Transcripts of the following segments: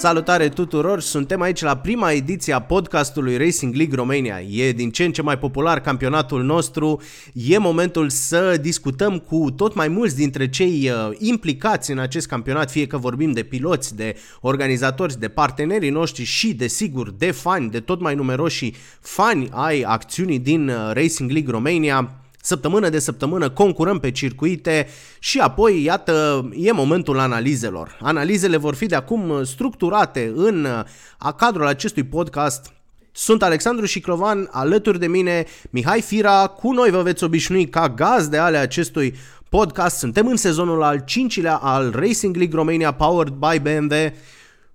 Salutare tuturor, suntem aici la prima ediție a podcastului Racing League Romania. E din ce în ce mai popular campionatul nostru, e momentul să discutăm cu tot mai mulți dintre cei uh, implicați în acest campionat, fie că vorbim de piloți, de organizatori, de partenerii noștri și, desigur, de fani, de tot mai numeroși fani ai acțiunii din uh, Racing League Romania. Săptămână de săptămână concurăm pe circuite și apoi, iată, e momentul analizelor. Analizele vor fi de acum structurate în a cadrul acestui podcast. Sunt Alexandru Șiclovan, alături de mine Mihai Fira, cu noi vă veți obișnui ca gazde ale acestui podcast. Suntem în sezonul al cincilea al Racing League Romania Powered by BMW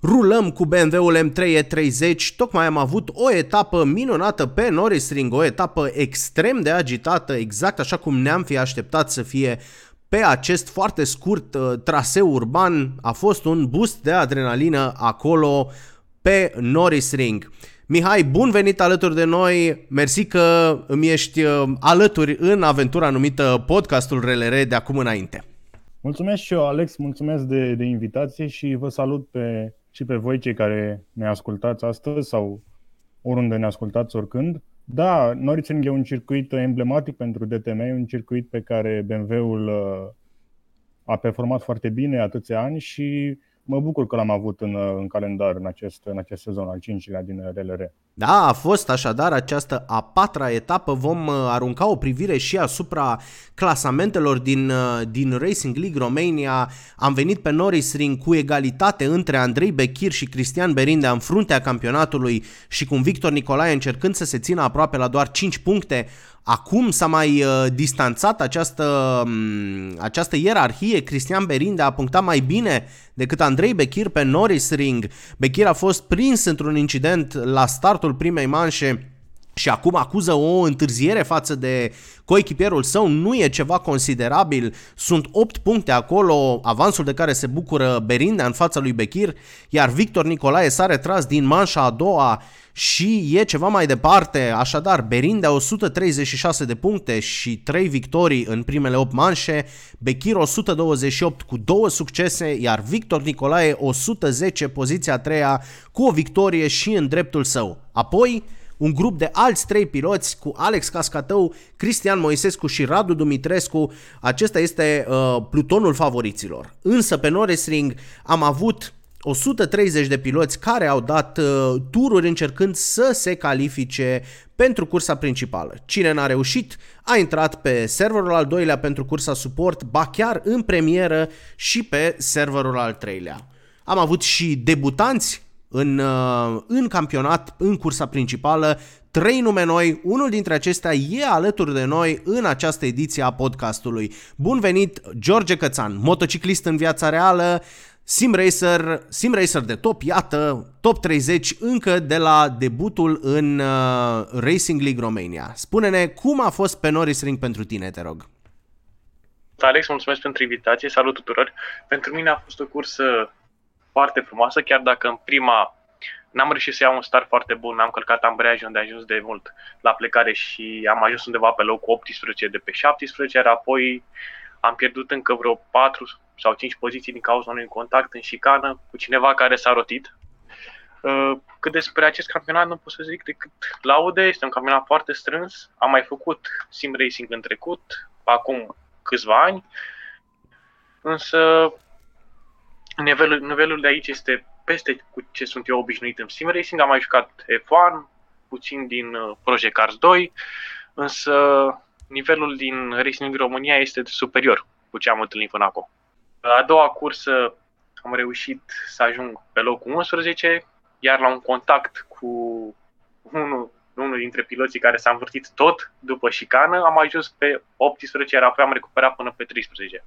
Rulăm cu BMW-ul M3 E30, tocmai am avut o etapă minunată pe Norris Ring, o etapă extrem de agitată, exact așa cum ne-am fi așteptat să fie pe acest foarte scurt uh, traseu urban. A fost un boost de adrenalină acolo pe Norris Ring. Mihai, bun venit alături de noi, mersi că îmi ești uh, alături în aventura numită podcastul RLR de acum înainte. Mulțumesc și eu, Alex, mulțumesc de, de invitație și vă salut pe și pe voi cei care ne ascultați astăzi sau oriunde ne ascultați oricând. Da, Nürburgring e un circuit emblematic pentru DTM, un circuit pe care BMW-ul uh, a performat foarte bine atâția ani și mă bucur că l-am avut în, în calendar în acest, în acest sezon al cincilea din RLR. Da, a fost așadar această a patra etapă. Vom uh, arunca o privire și asupra clasamentelor din, uh, din Racing League Romania. Am venit pe Norris Ring cu egalitate între Andrei Bechir și Cristian Berindea în fruntea campionatului și cu Victor Nicolae încercând să se țină aproape la doar 5 puncte. Acum s-a mai uh, distanțat această, um, această ierarhie. Cristian Berinde a punctat mai bine decât Andrei Bechir pe Norris Ring. Bechir a fost prins într-un incident la startul primei manșe și acum acuză o întârziere față de coechipierul său, nu e ceva considerabil, sunt 8 puncte acolo, avansul de care se bucură Berindea în fața lui Bechir, iar Victor Nicolae s-a retras din manșa a doua și e ceva mai departe, așadar Berindea 136 de puncte și 3 victorii în primele 8 manșe, Bechir 128 cu 2 succese, iar Victor Nicolae 110 poziția a treia cu o victorie și în dreptul său. Apoi, un grup de alți trei piloți cu Alex Cascatău, Cristian Moisescu și Radu Dumitrescu. Acesta este uh, plutonul favoriților. Însă pe Norris Ring am avut 130 de piloți care au dat uh, tururi încercând să se califice pentru cursa principală. Cine n-a reușit a intrat pe serverul al doilea pentru cursa suport, ba chiar în premieră și pe serverul al treilea. Am avut și debutanți în, uh, în campionat, în cursa principală, trei nume noi, unul dintre acestea e alături de noi în această ediție a podcastului. Bun venit, George Cățan, motociclist în viața reală, sim racer, sim racer de top, iată, top 30 încă de la debutul în uh, Racing League Romania. Spune-ne cum a fost pe Norris Ring pentru tine, te rog. Alex, mulțumesc pentru invitație, salut tuturor. Pentru mine a fost o cursă foarte frumoasă, chiar dacă în prima n-am reușit să iau un start foarte bun, am călcat ambreiajul unde a ajuns de mult la plecare și am ajuns undeva pe locul 18 de pe 17, iar apoi am pierdut încă vreo 4 sau 5 poziții din cauza unui contact în șicană cu cineva care s-a rotit. Uh, cât despre acest campionat nu pot să zic decât laude, este un campionat foarte strâns, am mai făcut sim racing în trecut, acum câțiva ani, însă nivelul, nivelul de aici este peste cu ce sunt eu obișnuit în sim racing. Am mai jucat F1, puțin din uh, Project Cars 2, însă nivelul din Racing din România este superior cu ce am întâlnit până acum. La a doua cursă am reușit să ajung pe locul 11, iar la un contact cu unul, unul dintre piloții care s-a învârtit tot după șicană, am ajuns pe 18, iar apoi am recuperat până pe 13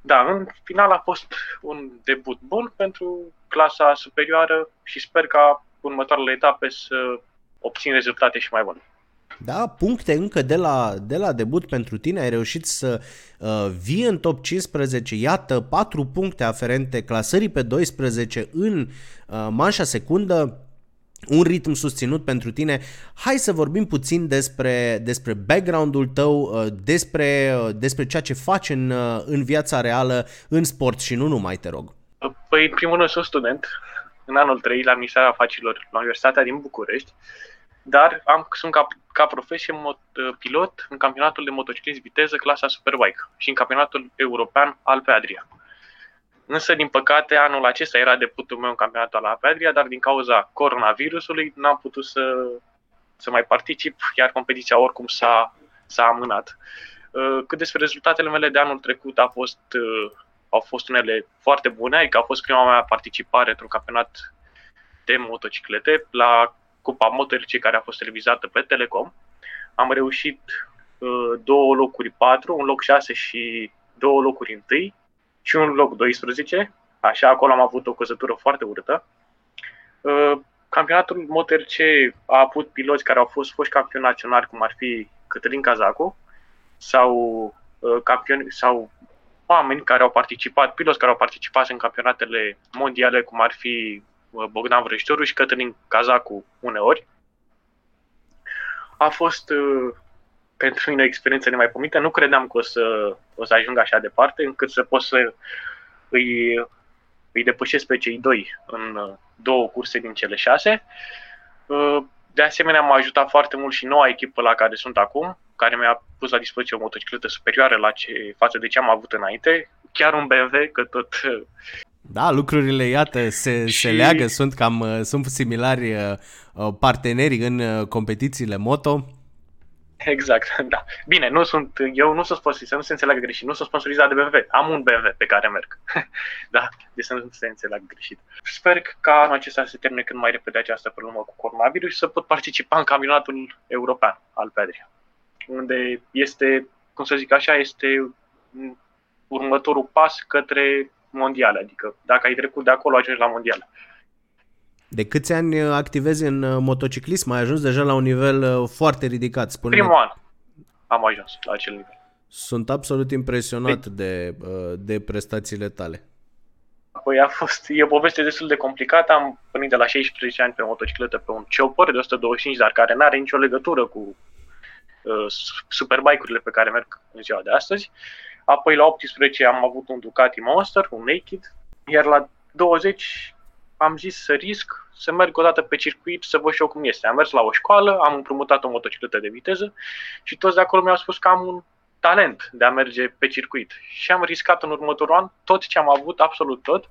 da, în final a fost un debut bun pentru clasa superioară și sper ca următoarele etape să obțin rezultate și mai bune. Da, puncte încă de la, de la debut pentru tine, ai reușit să uh, vii în top 15, iată, 4 puncte aferente clasării pe 12 în uh, manșa secundă, un ritm susținut pentru tine. Hai să vorbim puțin despre, despre background-ul tău, uh, despre, uh, despre ceea ce faci în, uh, în viața reală, în sport și nu numai, te rog. Păi, în primul rând, sunt student în anul 3 la Ministerul Afacerilor la Universitatea din București, dar am, sunt ca, ca profesie mot, pilot în campionatul de motociclism viteză clasa Superbike și în campionatul european Alpe Adria. Însă, din păcate, anul acesta era debutul meu în campionatul Alpe Adria, dar din cauza coronavirusului n-am putut să, să mai particip, iar competiția oricum s-a, s-a amânat. Uh, cât despre rezultatele mele de anul trecut a fost, uh, au fost unele foarte bune, adică a fost prima mea participare într-un campionat de motociclete la Cupa Motorice care a fost televizată pe Telecom. Am reușit uh, două locuri 4, un loc 6 și două locuri întâi și un loc 12. Așa, acolo am avut o căzătură foarte urâtă. Campionatul MotoRC a avut piloți care au fost foști campioni naționali, cum ar fi Cătălin Cazacu, sau uh, campioni sau oameni care au participat, piloți care au participat în campionatele mondiale, cum ar fi uh, Bogdan Vrăjitoru și Cătălin Cazacu uneori. A fost uh, pentru mine o experiență nemaipomenită. Nu credeam că o să, o să ajung așa departe, încât să pot să îi, îi depășesc pe cei doi în uh, două curse din cele șase. Uh, de asemenea, m-a ajutat foarte mult și noua echipă la care sunt acum, care mi-a pus la dispoziție o motocicletă superioară la ce, față de ce am avut înainte, chiar un BMW, că tot... Da, lucrurile, iată, se, și... se leagă, sunt cam sunt similari uh, uh, partenerii în uh, competițiile moto. Exact, da. Bine, nu sunt, eu nu sunt sponsorizat, să nu se înțeleagă greșit, nu sunt sponsorizat de BMW, am un BMW pe care merg. da, deci să nu se înțeleagă greșit. Sper că anul acesta se termine cât mai repede această problemă cu coronavirus și să pot participa în campionatul european al Pedria, unde este, cum să zic așa, este următorul pas către mondiale, adică dacă ai trecut de acolo, ajungi la mondiale. De câți ani uh, activezi în uh, motociclism? Ai ajuns deja la un nivel uh, foarte ridicat, spune Primul an am ajuns la acel nivel. Sunt absolut impresionat de, de prestațiile tale. Păi a fost, e o poveste destul de complicată. Am venit de la 16 ani pe motocicletă pe un Chopper de 125, dar care nu are nicio legătură cu uh, superbike-urile pe care merg în ziua de astăzi. Apoi la 18 am avut un Ducati Monster, un Naked, iar la 20 am zis să risc, să merg o dată pe circuit, să văd și eu cum este. Am mers la o școală, am împrumutat o motocicletă de viteză și toți de acolo mi-au spus că am un talent de a merge pe circuit. Și am riscat în următorul an tot ce am avut, absolut tot,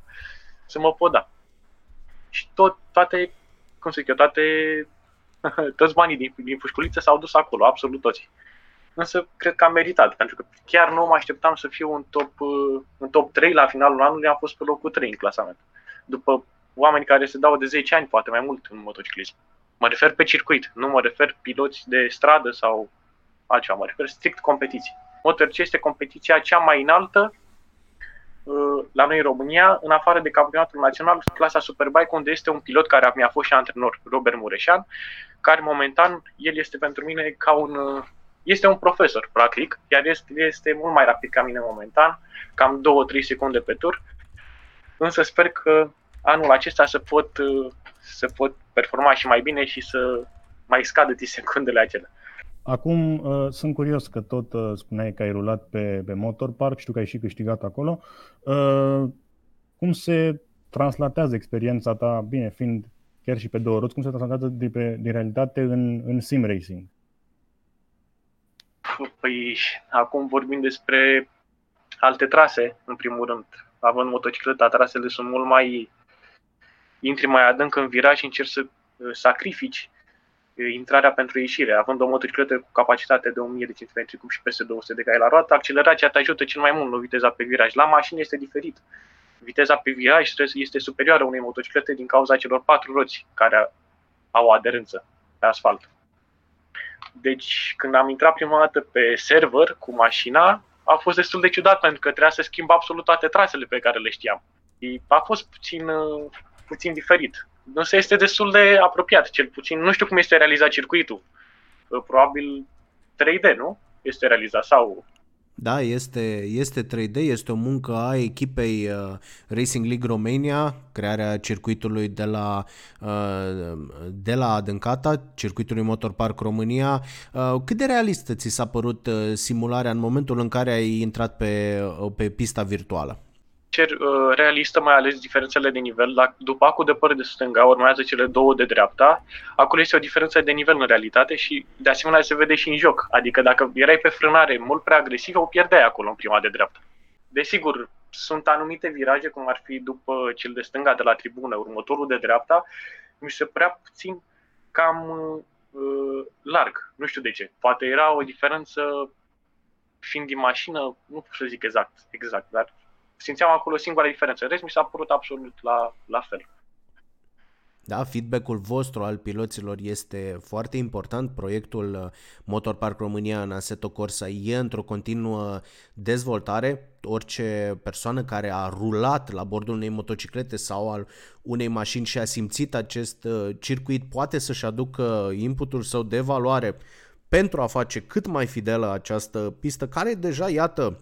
să mă pot da. Și tot, toate, cum să zic eu, toate, toți banii din, din pușculiță s-au dus acolo, absolut toți. Însă cred că am meritat, pentru că chiar nu mă așteptam să fiu în top, în top 3 la finalul anului, am fost pe locul 3 în clasament. După oameni care se dau de 10 ani, poate mai mult, în motociclism. Mă refer pe circuit, nu mă refer piloți de stradă sau altceva, mă refer strict competiții. MotoRC este competiția cea mai înaltă uh, la noi în România, în afară de campionatul național, clasa Superbike, unde este un pilot care mi-a fost și antrenor, Robert Mureșan, care momentan, el este pentru mine ca un, uh, este un profesor, practic, iar este, este mult mai rapid ca mine momentan, cam 2-3 secunde pe tur, însă sper că anul acesta să pot, uh, să pot performa și mai bine și să mai scadă secundele acelea. Acum uh, sunt curios că tot uh, spuneai că ai rulat pe, pe Motor Park, știu că ai și câștigat acolo. Uh, cum se translatează experiența ta, bine, fiind chiar și pe două roți, cum se translatează din, pe, din realitate în, în sim racing? Păi, acum vorbim despre alte trase, în primul rând. Având motocicleta, trasele sunt mult mai intri mai adânc în viraj și încerci să uh, sacrifici uh, intrarea pentru ieșire. Având o motocicletă cu capacitate de 1000 de cm și peste 200 de cai la roată, accelerația te ajută cel mai mult, nu viteza pe viraj. La mașină este diferit. Viteza pe viraj este superioară unei motociclete din cauza celor patru roți care au o aderență pe asfalt. Deci, când am intrat prima dată pe server cu mașina, a fost destul de ciudat pentru că trebuia să schimb absolut toate trasele pe care le știam. A fost puțin uh, puțin diferit. Însă este destul de apropiat, cel puțin. Nu știu cum este realizat circuitul. Probabil 3D, nu? Este realizat sau da, este, este 3D, este o muncă a echipei uh, Racing League Romania, crearea circuitului de la, uh, de la Adâncata, circuitului Motor Park România. Uh, cât de realistă ți s-a părut uh, simularea în momentul în care ai intrat pe, uh, pe pista virtuală? Sincer, uh, realistă, mai ales diferențele de nivel. La, după acul de păr de stânga urmează cele două de dreapta. Acolo este o diferență de nivel în realitate și de asemenea se vede și în joc. Adică dacă erai pe frânare mult prea agresiv, o pierdeai acolo în prima de dreapta. Desigur, sunt anumite viraje, cum ar fi după cel de stânga de la tribună, următorul de dreapta, mi se prea puțin cam uh, larg. Nu știu de ce. Poate era o diferență fiind din mașină, nu pot să zic exact, exact, dar simțeam acolo singura diferență. Rest mi s-a părut absolut la, la fel. Da, feedback-ul vostru al piloților este foarte important. Proiectul uh, Motor Park România în Assetto Corsa e într-o continuă dezvoltare. Orice persoană care a rulat la bordul unei motociclete sau al unei mașini și a simțit acest uh, circuit poate să-și aducă inputul său de valoare pentru a face cât mai fidelă această pistă care deja, iată,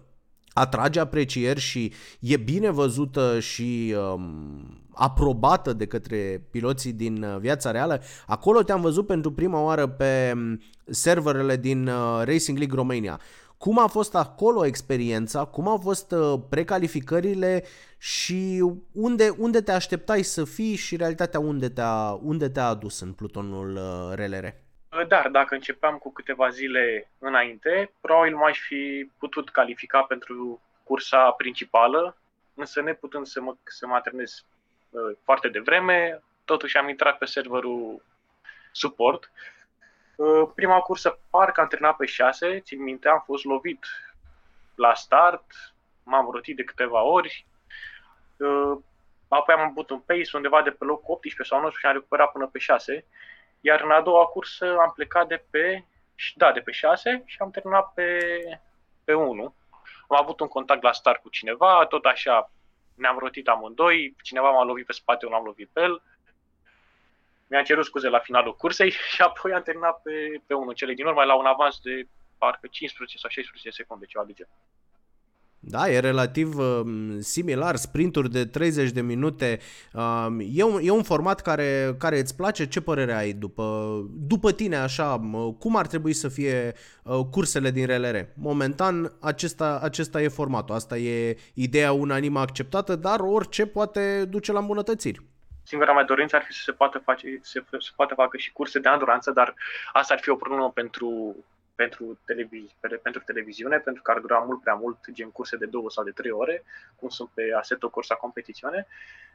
atrage aprecieri și e bine văzută și um, aprobată de către piloții din uh, viața reală. Acolo te-am văzut pentru prima oară pe um, serverele din uh, Racing League Romania. Cum a fost acolo experiența, cum au fost uh, precalificările și unde, unde te așteptai să fii și realitatea unde te-a, unde te-a adus în plutonul RLR? Dar dacă începeam cu câteva zile înainte, probabil m-aș fi putut califica pentru cursa principală, însă neputând să mă, să mă antrenez uh, foarte devreme, totuși am intrat pe serverul suport. Uh, prima cursă parcă antrenat pe 6, țin minte, am fost lovit la start, m-am rotit de câteva ori, uh, apoi am avut un pace undeva de pe loc 18 sau 19 și am recuperat până pe 6 iar în a doua cursă am plecat de pe, da, de pe 6 și am terminat pe, pe 1. Am avut un contact la start cu cineva, tot așa ne-am rotit amândoi, cineva m-a lovit pe spate, eu n-am lovit pe el. Mi-a cerut scuze la finalul cursei și apoi am terminat pe, pe 1. Cele din urmă la un avans de parcă 15 sau 16 secunde, ceva de genul. Da, e relativ uh, similar, sprinturi de 30 de minute. Uh, e, un, e un format care, care îți place? Ce părere ai după, după tine așa? Cum ar trebui să fie uh, cursele din RLR? Momentan acesta, acesta e formatul, asta e ideea unanimă acceptată, dar orice poate duce la îmbunătățiri. Singura mea dorință ar fi să se poată face, să se poată facă și curse de anduranță, dar asta ar fi o problemă pentru pentru, televizi- pentru televiziune, pentru că ar dura mult prea mult, gen curse de două sau de trei ore, cum sunt pe Assetto Corsa Competizione,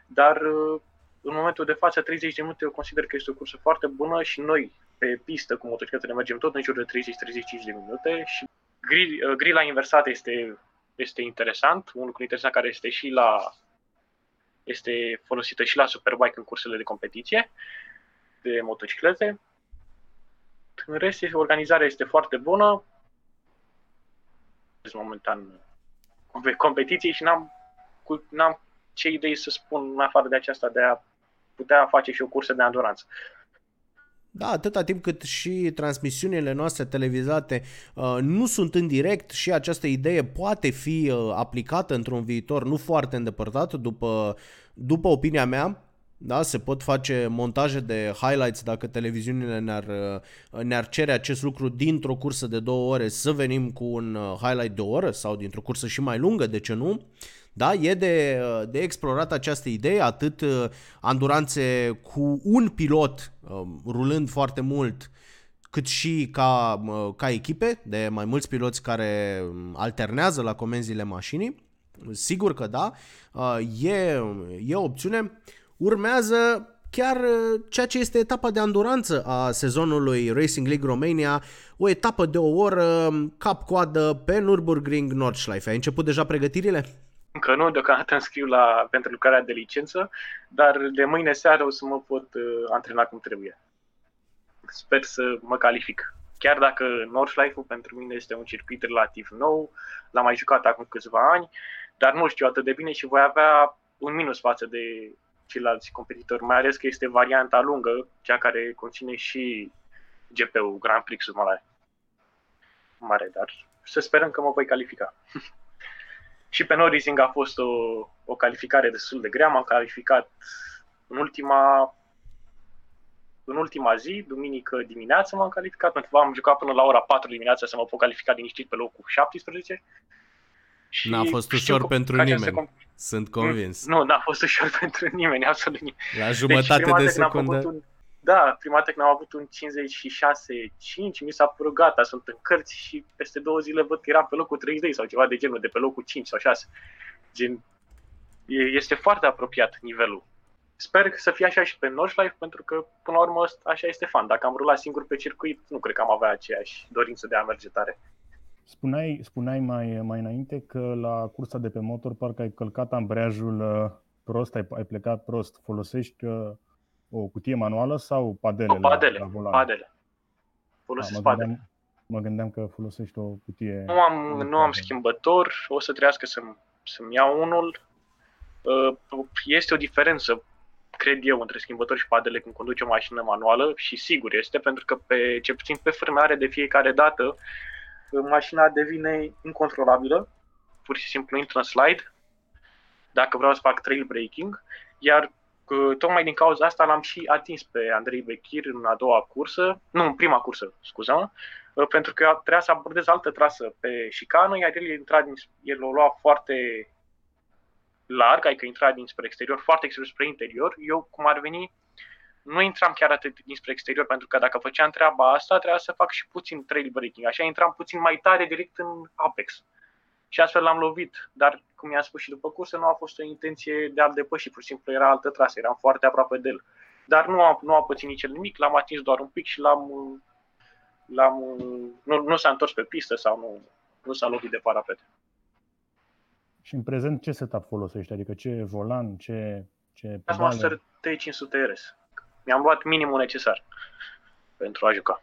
dar uh, în momentul de față, 30 de minute, eu consider că este o cursă foarte bună și noi, pe pistă, cu motocicletele, mergem tot în jur de 30-35 de minute și grill, uh, grila inversată este, este interesant, un lucru interesant care este și la este folosită și la Superbike în cursele de competiție de motociclete. În rest, organizarea este foarte bună. Momentan competiție și n-am, n-am ce idei să spun în afară de aceasta de a putea face și o cursă de anduranță. Da, atâta timp cât și transmisiunile noastre televizate uh, nu sunt în direct și această idee poate fi uh, aplicată într-un viitor nu foarte îndepărtat, după, după opinia mea, da, se pot face montaje de highlights dacă televiziunile ne-ar, uh, ne-ar cere acest lucru dintr-o cursă de două ore să venim cu un uh, highlight de o oră sau dintr-o cursă și mai lungă, de ce nu? Da, e de, uh, de explorat această idee, atât anduranțe cu un pilot um, rulând foarte mult, cât și ca, ca echipe de mai mulți piloți care um, alternează la comenzile mașinii. Sigur că da, e, e o opțiune. Urmează chiar uh, ceea ce este etapa de anduranță a sezonului Racing League Romania, o etapă de o oră, um, cap-coadă pe Nürburgring Nordschleife. Ai început deja pregătirile? Încă nu, deocamdată înscriu la, pentru lucrarea de licență, dar de mâine seară o să mă pot uh, antrena cum trebuie. Sper să mă calific. Chiar dacă Nordschleife pentru mine este un circuit relativ nou, l-am mai jucat acum câțiva ani, dar nu știu atât de bine și voi avea un minus față de ceilalți competitori, mai ales că este varianta lungă, cea care conține și GP-ul Grand Prix-ul mare. mare, dar să sperăm că mă voi califica. și pe Norizing a fost o, o calificare destul de grea, m-am calificat în ultima în ultima zi, duminică dimineață m-am calificat, pentru că am jucat până la ora 4 dimineața să mă pot califica liniștit pe locul 17. Și N-a fost ușor pentru nimeni. Sunt convins. Nu, n-a fost ușor pentru nimeni, absolut nimeni. La jumătate deci, de secundă. Un, da, prima dată când am avut un 56-5, mi s-a părut gata, sunt în cărți și peste două zile văd că eram pe locul 30 sau ceva de genul, de pe locul 5 sau 6. Gen, este foarte apropiat nivelul. Sper să fie așa și pe Notchlife, pentru că, până la urmă, așa este fan. Dacă am rulat singur pe circuit, nu cred că am avea aceeași dorință de a merge tare. Spuneai, spuneai mai, mai înainte că la cursa de pe motor parcă ai călcat ambreiajul uh, prost, ai, ai plecat prost. Folosești uh, o cutie manuală sau padele? O, padele, la, la padele. Folosesc da, mă padele. Gândeam, mă gândeam că folosești o cutie... Nu am, nu am schimbător, o să trească să-mi, să-mi iau unul. Uh, este o diferență, cred eu, între schimbător și padele când conduci o mașină manuală și sigur este, pentru că pe, ce puțin pe frânare de fiecare dată mașina devine incontrolabilă, pur și simplu intră în slide, dacă vreau să fac trail breaking, iar tocmai din cauza asta l-am și atins pe Andrei Bechir în a doua cursă, nu, în prima cursă, scuză pentru că trebuia să abordez altă trasă pe șicană, iar el, intra din, el o lua foarte larg, adică intra dinspre exterior, foarte exterior spre interior. Eu, cum ar veni, nu intram chiar atât dinspre exterior, pentru că dacă făceam treaba asta, trebuia să fac și puțin trail breaking. Așa intram puțin mai tare direct în apex. Și astfel l-am lovit. Dar, cum i-am spus și după cursă, nu a fost o intenție de a-l depăși. Pur și simplu era altă trasă, eram foarte aproape de el. Dar nu a, nu a pățit nici el nimic, l-am atins doar un pic și l-am... l-am nu, nu s-a întors pe pistă sau nu, nu s-a lovit de parapet. Și în prezent ce setup folosești? Adică ce volan, ce, ce pedale? Master T500 RS mi-am luat minimul necesar pentru a juca.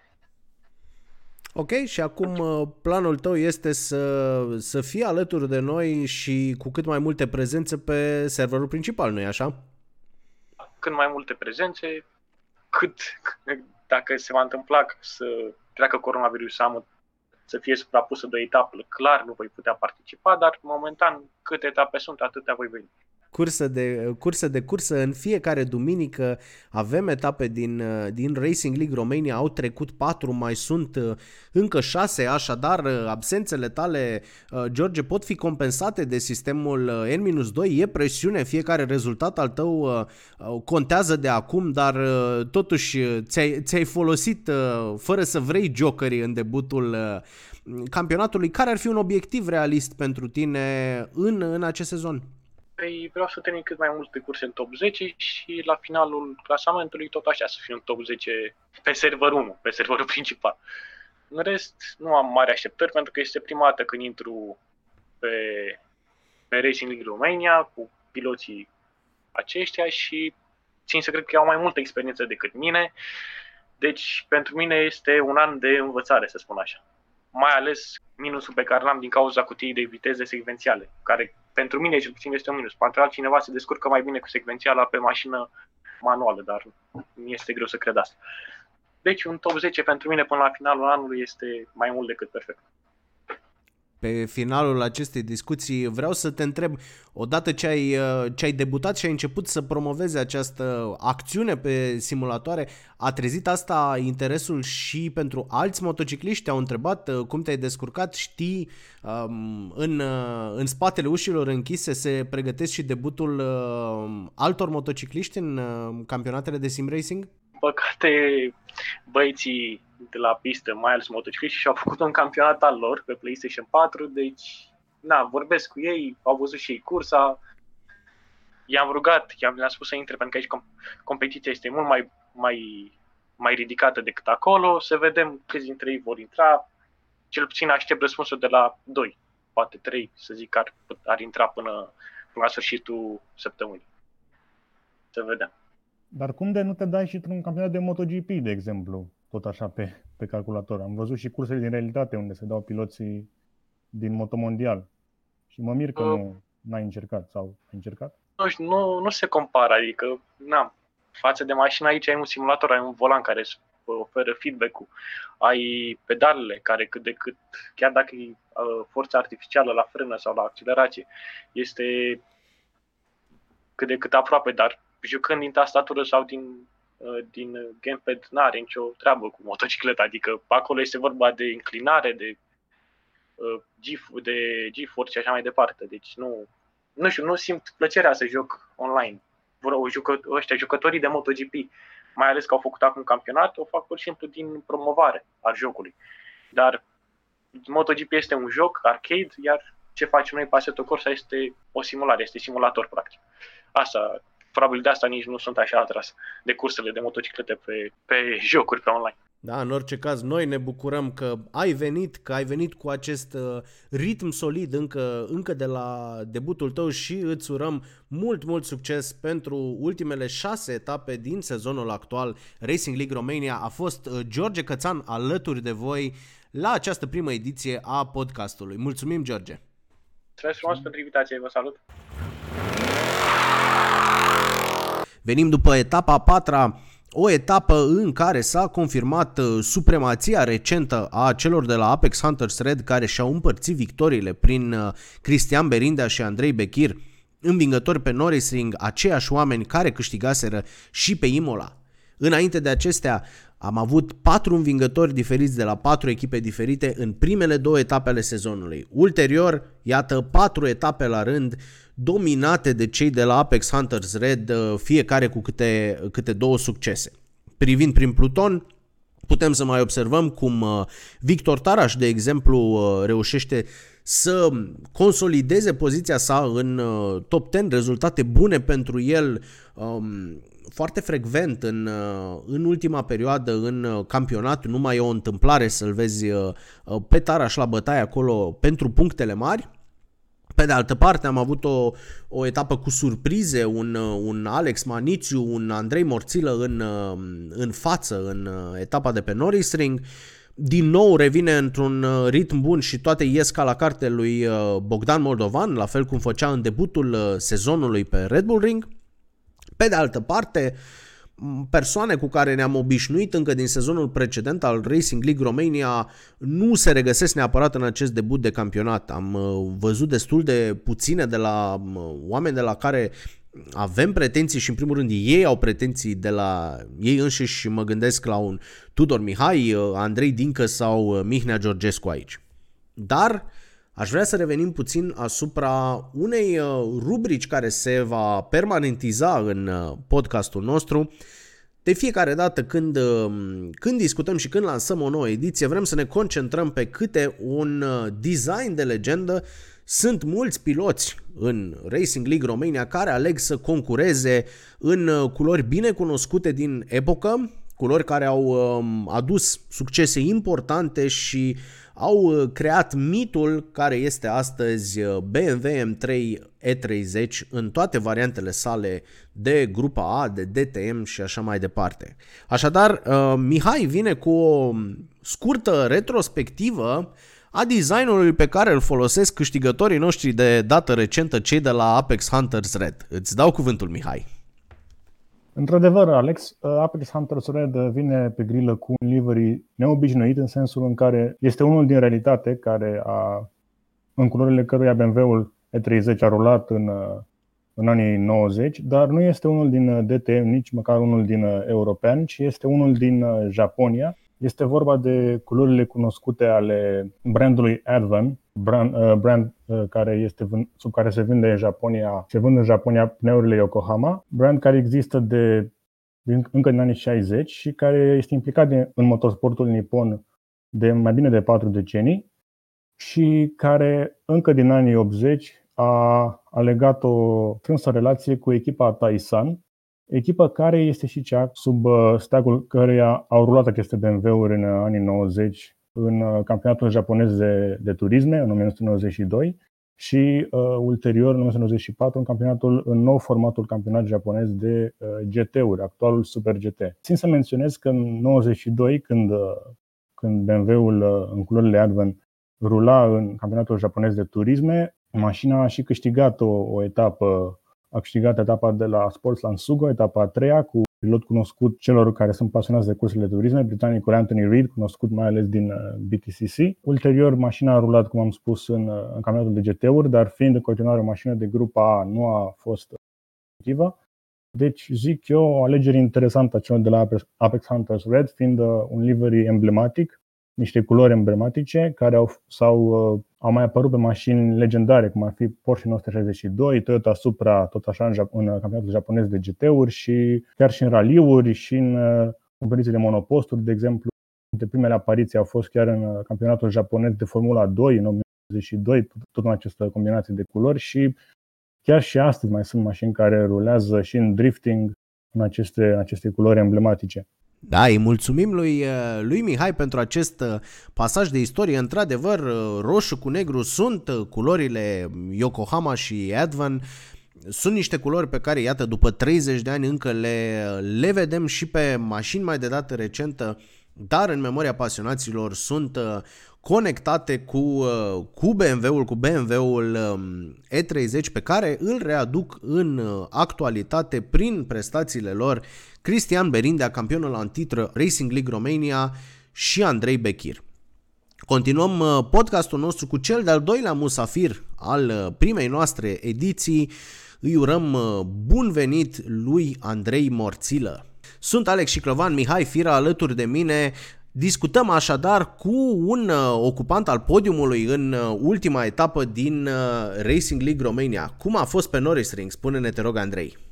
Ok, și acum uh, planul tău este să, să fii alături de noi și cu cât mai multe prezențe pe serverul principal, nu-i așa? Cât mai multe prezențe, cât, dacă se va întâmpla să treacă coronavirusul am să fie suprapusă de o etapă, clar nu voi putea participa, dar momentan câte etape sunt, atâtea voi veni cursă de, cursă de cursă. În fiecare duminică avem etape din, din Racing League Romania, au trecut patru, mai sunt uh, încă șase, așadar uh, absențele tale, uh, George, pot fi compensate de sistemul N-2, e presiune, fiecare rezultat al tău contează de acum, dar totuși ți-ai, ți-ai folosit fără să vrei jokerii în debutul campionatului. Care ar fi un obiectiv realist pentru tine în, în acest sezon? Păi vreau să termin cât mai multe curse în top 10 și la finalul clasamentului tot așa să fiu în top 10 pe serverul 1, pe serverul principal. În rest, nu am mari așteptări pentru că este prima dată când intru pe, pe Racing League Romania cu piloții aceștia și țin să cred că au mai multă experiență decât mine. Deci, pentru mine este un an de învățare, să spun așa. Mai ales minusul pe care l-am din cauza cutiei de viteze secvențiale, care pentru mine cel puțin este un minus. Poate altcineva se descurcă mai bine cu secvențiala pe mașină manuală, dar mi este greu să cred asta. Deci un top 10 pentru mine până la finalul anului este mai mult decât perfect pe finalul acestei discuții, vreau să te întreb, odată ce ai, uh, ce ai debutat și ai început să promovezi această acțiune pe simulatoare, a trezit asta interesul și pentru alți motocicliști? Au întrebat uh, cum te-ai descurcat? Știi, um, în, uh, în spatele ușilor închise se pregătesc și debutul altor motocicliști în campionatele de sim racing? Păcate, băieții de la pistă, mai ales motocicliști, și au făcut un campionat al lor pe PlayStation 4, deci, na, vorbesc cu ei, au văzut și ei cursa, i-am rugat, i-am le-am spus să intre, pentru că aici competiția este mult mai, mai, mai ridicată decât acolo, să vedem câți dintre ei vor intra, cel puțin aștept răspunsul de la 2, poate 3, să zic, ar, ar intra până, până la sfârșitul săptămânii. Să vedem. Dar cum de nu te dai și într-un campionat de MotoGP, de exemplu? tot așa pe, pe calculator. Am văzut și cursele din realitate unde se dau piloții din motomondial. Și mă mir că uh, nu n-ai încercat sau ai încercat? Nu, nu se compară, adică n-am. Față de mașină aici ai un simulator, ai un volan care îți oferă feedback-ul, ai pedalele care cât de cât, chiar dacă e uh, forța artificială la frână sau la accelerație, este cât de cât aproape, dar jucând din tastatură sau din Uh, din gamepad nu are nicio treabă cu motocicleta, adică acolo este vorba de inclinare, de uh, G, de G-force și așa mai departe, deci nu, nu știu, nu simt plăcerea să joc online. O jucă, ăștia, jucătorii de MotoGP, mai ales că au făcut acum campionat, o fac pur și simplu din promovare al jocului. Dar MotoGP este un joc arcade, iar ce facem noi pe Assetto Corsa este o simulare, este simulator practic. Asta, probabil de asta nici nu sunt așa atras de cursele de motociclete pe, pe jocuri pe online. Da, în orice caz, noi ne bucurăm că ai venit, că ai venit cu acest uh, ritm solid încă, încă de la debutul tău și îți urăm mult, mult succes pentru ultimele șase etape din sezonul actual Racing League Romania. A fost uh, George Cățan alături de voi la această primă ediție a podcastului. Mulțumim, George! Mulțumesc frumos pentru invitație, vă salut! Venim după etapa a patra o etapă în care s-a confirmat uh, supremația recentă a celor de la Apex Hunters Red care și-au împărțit victoriile prin uh, Cristian Berindea și Andrei Bechir, învingători pe Norris Ring, aceiași oameni care câștigaseră și pe Imola. Înainte de acestea, am avut patru învingători diferiți de la patru echipe diferite în primele două etape ale sezonului. Ulterior, iată, patru etape la rând dominate de cei de la Apex Hunters Red, uh, fiecare cu câte, câte două succese. Privind prin Pluton, putem să mai observăm cum uh, Victor Taraș, de exemplu, uh, reușește să consolideze poziția sa în top 10, rezultate bune pentru el um, foarte frecvent în, în ultima perioadă în campionat, nu mai e o întâmplare să-l vezi pe Taraș la bătaie acolo pentru punctele mari. Pe de altă parte am avut o, o etapă cu surprize, un, un Alex Manițiu, un Andrei Morțilă în, în față în etapa de pe Norris Ring. Din nou revine într-un ritm bun și toate ies ca la carte lui uh, Bogdan Moldovan, la fel cum făcea în debutul uh, sezonului pe Red Bull Ring. Pe de altă parte, uh, persoane cu care ne-am obișnuit încă din sezonul precedent al Racing League Romania nu se regăsesc neapărat în acest debut de campionat. Am uh, văzut destul de puține de la uh, oameni de la care avem pretenții și în primul rând ei au pretenții de la ei înșiși și mă gândesc la un Tudor Mihai, uh, Andrei Dincă sau Mihnea Georgescu aici. Dar aș vrea să revenim puțin asupra unei rubrici care se va permanentiza în podcastul nostru. De fiecare dată când, um, când discutăm și când lansăm o nouă ediție, vrem să ne concentrăm pe câte un uh, design de legendă. Sunt mulți piloți în Racing League Romania care aleg să concureze în uh, culori bine cunoscute din epocă, culori care au um, adus succese importante și au uh, creat mitul care este astăzi uh, BMW M3 E30 în toate variantele sale de grupa A, de DTM și așa mai departe. Așadar, uh, Mihai vine cu o scurtă retrospectivă a designului pe care îl folosesc câștigătorii noștri de dată recentă, cei de la Apex Hunters Red. Îți dau cuvântul, Mihai. Într-adevăr, Alex, uh, Apex Hunters Red vine pe grilă cu un livery neobișnuit în sensul în care este unul din realitate care a, în culorile căruia BMW-ul E30 a rulat în, uh, în anii 90, dar nu este unul din uh, DTM, nici măcar unul din european, ci este unul din Japonia, este vorba de culorile cunoscute ale brandului Advan, brand, uh, brand uh, care este sub care se vinde în Japonia, se vând în Japonia pneurile Yokohama, brand care există de încă din anii 60 și care este implicat de, în motorsportul nipon de mai bine de patru decenii și care încă din anii 80 a, a legat o strânsă relație cu echipa Taisan, echipă care este și cea sub uh, steagul căreia au rulat aceste BMW-uri în uh, anii 90 în uh, campionatul japonez de, de turisme în 1992 și uh, ulterior, în 1994, în campionatul, în nou formatul campionat japonez de uh, GT-uri, actualul Super GT. Țin să menționez că în 92, când, uh, când BMW-ul uh, în culorile Advent rula în campionatul japonez de turisme, mașina a și câștigat o, o etapă a câștigat etapa de la Sportsland Sugo, etapa a treia, cu pilot cunoscut celor care sunt pasionați de cursele de turisme, britanicul Anthony Reid, cunoscut mai ales din uh, BTCC. Ulterior, mașina a rulat, cum am spus, în, uh, în campionatul de GT-uri, dar fiind în continuare o mașină de grupa A, nu a fost activă. Deci, zic eu, o alegere interesantă a celor de la Apex Hunters Red, fiind uh, un livery emblematic, niște culori emblematice care au, sau, uh, au mai apărut pe mașini legendare, cum ar fi Porsche 962, Toyota Supra, tot așa în, în campionatul japonez de GT-uri și chiar și în raliuri și în uh, competiții de monoposturi, de exemplu. Între primele apariții au fost chiar în uh, campionatul japonez de Formula 2 în 1982, tot în această combinație de culori și chiar și astăzi mai sunt mașini care rulează și în drifting în aceste, în aceste culori emblematice. Da, îi mulțumim lui, uh, lui Mihai pentru acest uh, pasaj de istorie. Într-adevăr, uh, roșu cu negru sunt culorile Yokohama și Advan. Sunt niște culori pe care, iată, după 30 de ani încă le, le vedem și pe mașini mai de dată recentă, dar în memoria pasionaților sunt conectate cu, cu BMW-ul, cu BMW-ul um, E30 pe care îl readuc în actualitate prin prestațiile lor Cristian Berindea, campionul în titră Racing League Romania și Andrei Bechir. Continuăm uh, podcastul nostru cu cel de-al doilea musafir al uh, primei noastre ediții. Îi urăm uh, bun venit lui Andrei Morțilă. Sunt Alex Ciclovan, Mihai Fira alături de mine. Discutăm așadar cu un ocupant al podiumului în ultima etapă din Racing League Romania. Cum a fost pe Norris Ring? Spune-ne, te rog, Andrei.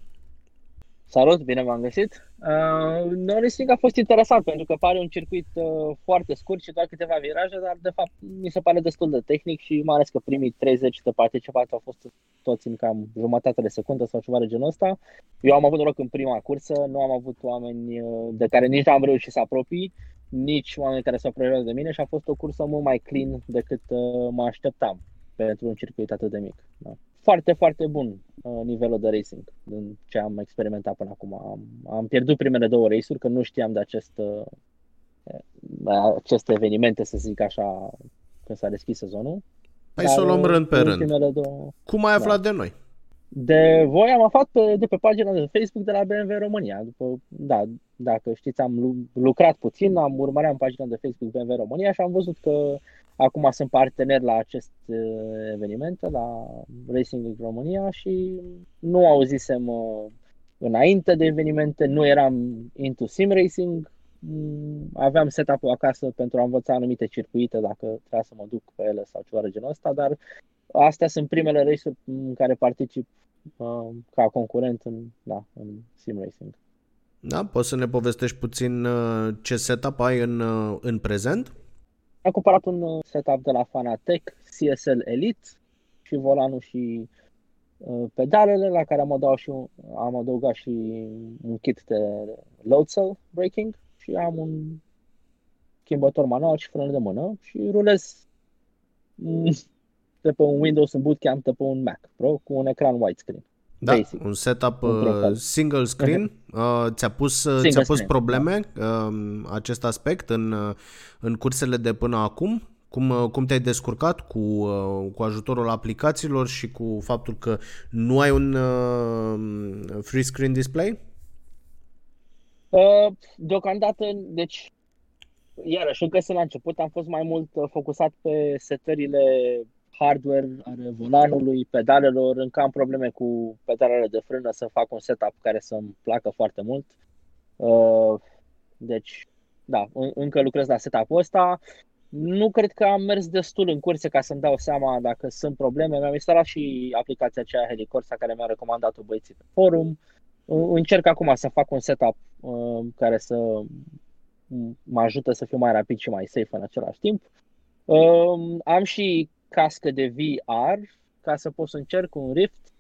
Salut, bine v-am găsit. Uh, Norrising a fost interesant pentru că pare un circuit uh, foarte scurt și doar câteva viraje, dar de fapt mi se pare destul de tehnic și mai ales că primii 30 de participanți au fost toți în cam jumătate de secundă sau ceva de genul ăsta. Eu am avut noroc în prima cursă, nu am avut oameni uh, de care nici n-am reușit să apropii, nici oameni care s-au apropiat de mine și a fost o cursă mult mai clean decât uh, mă așteptam pentru un circuit atât de mic. Da foarte, foarte bun uh, nivelul de racing din ce am experimentat până acum. Am, am pierdut primele două race-uri, că nu știam de acest, uh, aceste evenimente, să zic așa, când s-a deschis sezonul. Hai să o luăm rând pe rând. Două... Cum ai aflat da. de noi? De voi am aflat pe, de pe pagina de Facebook de la BMW România. După, da, dacă știți, am lucrat puțin, am urmărit pagina de Facebook BMW România și am văzut că Acum sunt partener la acest uh, eveniment, la Racing League România și nu auzisem uh, înainte de evenimente, nu eram into sim racing, mm, aveam setup-ul acasă pentru a învăța anumite circuite dacă trebuia să mă duc pe ele sau ceva de genul ăsta, dar astea sunt primele race-uri în care particip uh, ca concurent în, da, în sim racing. Da, poți să ne povestești puțin uh, ce setup ai în, uh, în prezent? Am cumpărat un uh, setup de la Fanatec, CSL Elite și volanul și uh, pedalele la care am adăugat și, un, am adăugat și un kit de load cell braking și am un schimbător manual și frână de mână și rulez mm, de pe un Windows în bootcamp de pe un Mac Pro cu un ecran widescreen. Da, basic. un setup uh, single screen. Uh, ți-a pus, uh, ți-a pus probleme uh, acest aspect în, uh, în cursele de până acum? Cum, uh, cum te-ai descurcat cu, uh, cu ajutorul aplicațiilor și cu faptul că nu ai un uh, free screen display? Uh, deocamdată, deci, iarăși, încă să la început am fost mai mult uh, focusat pe setările hardware ale volanului, pedalelor, încă am probleme cu pedalele de frână să fac un setup care să-mi placă foarte mult. Uh, deci, da, încă lucrez la setup-ul ăsta. Nu cred că am mers destul în curse ca să-mi dau seama dacă sunt probleme. Mi-am instalat și aplicația aceea Helicorsa care mi-a recomandat-o băieții pe forum. Încerc acum să fac un setup uh, care să mă ajută să fiu mai rapid și mai safe în același timp. Uh, am și cască de VR ca să pot să încerc un Rift.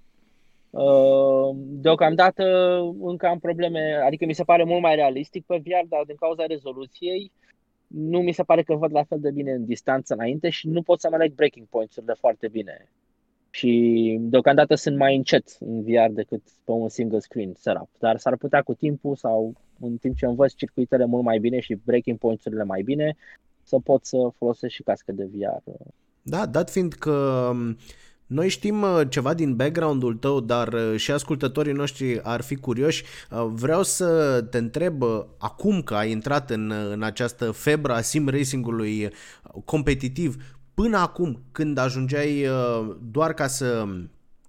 Uh, deocamdată încă am probleme, adică mi se pare mult mai realistic pe VR, dar din cauza rezoluției nu mi se pare că văd la fel de bine în distanță înainte și nu pot să mă leg breaking points-urile foarte bine. Și deocamdată sunt mai încet în VR decât pe un single screen setup. Dar s-ar putea cu timpul sau în timp ce învăț circuitele mult mai bine și breaking points-urile mai bine, să pot să folosesc și cască de VR da, dat fiind că um, noi știm uh, ceva din background-ul tău, dar uh, și ascultătorii noștri ar fi curioși. Uh, vreau să te întreb, acum că ai intrat în, în această febră a sim racing-ului competitiv, până acum, când ajungeai doar ca să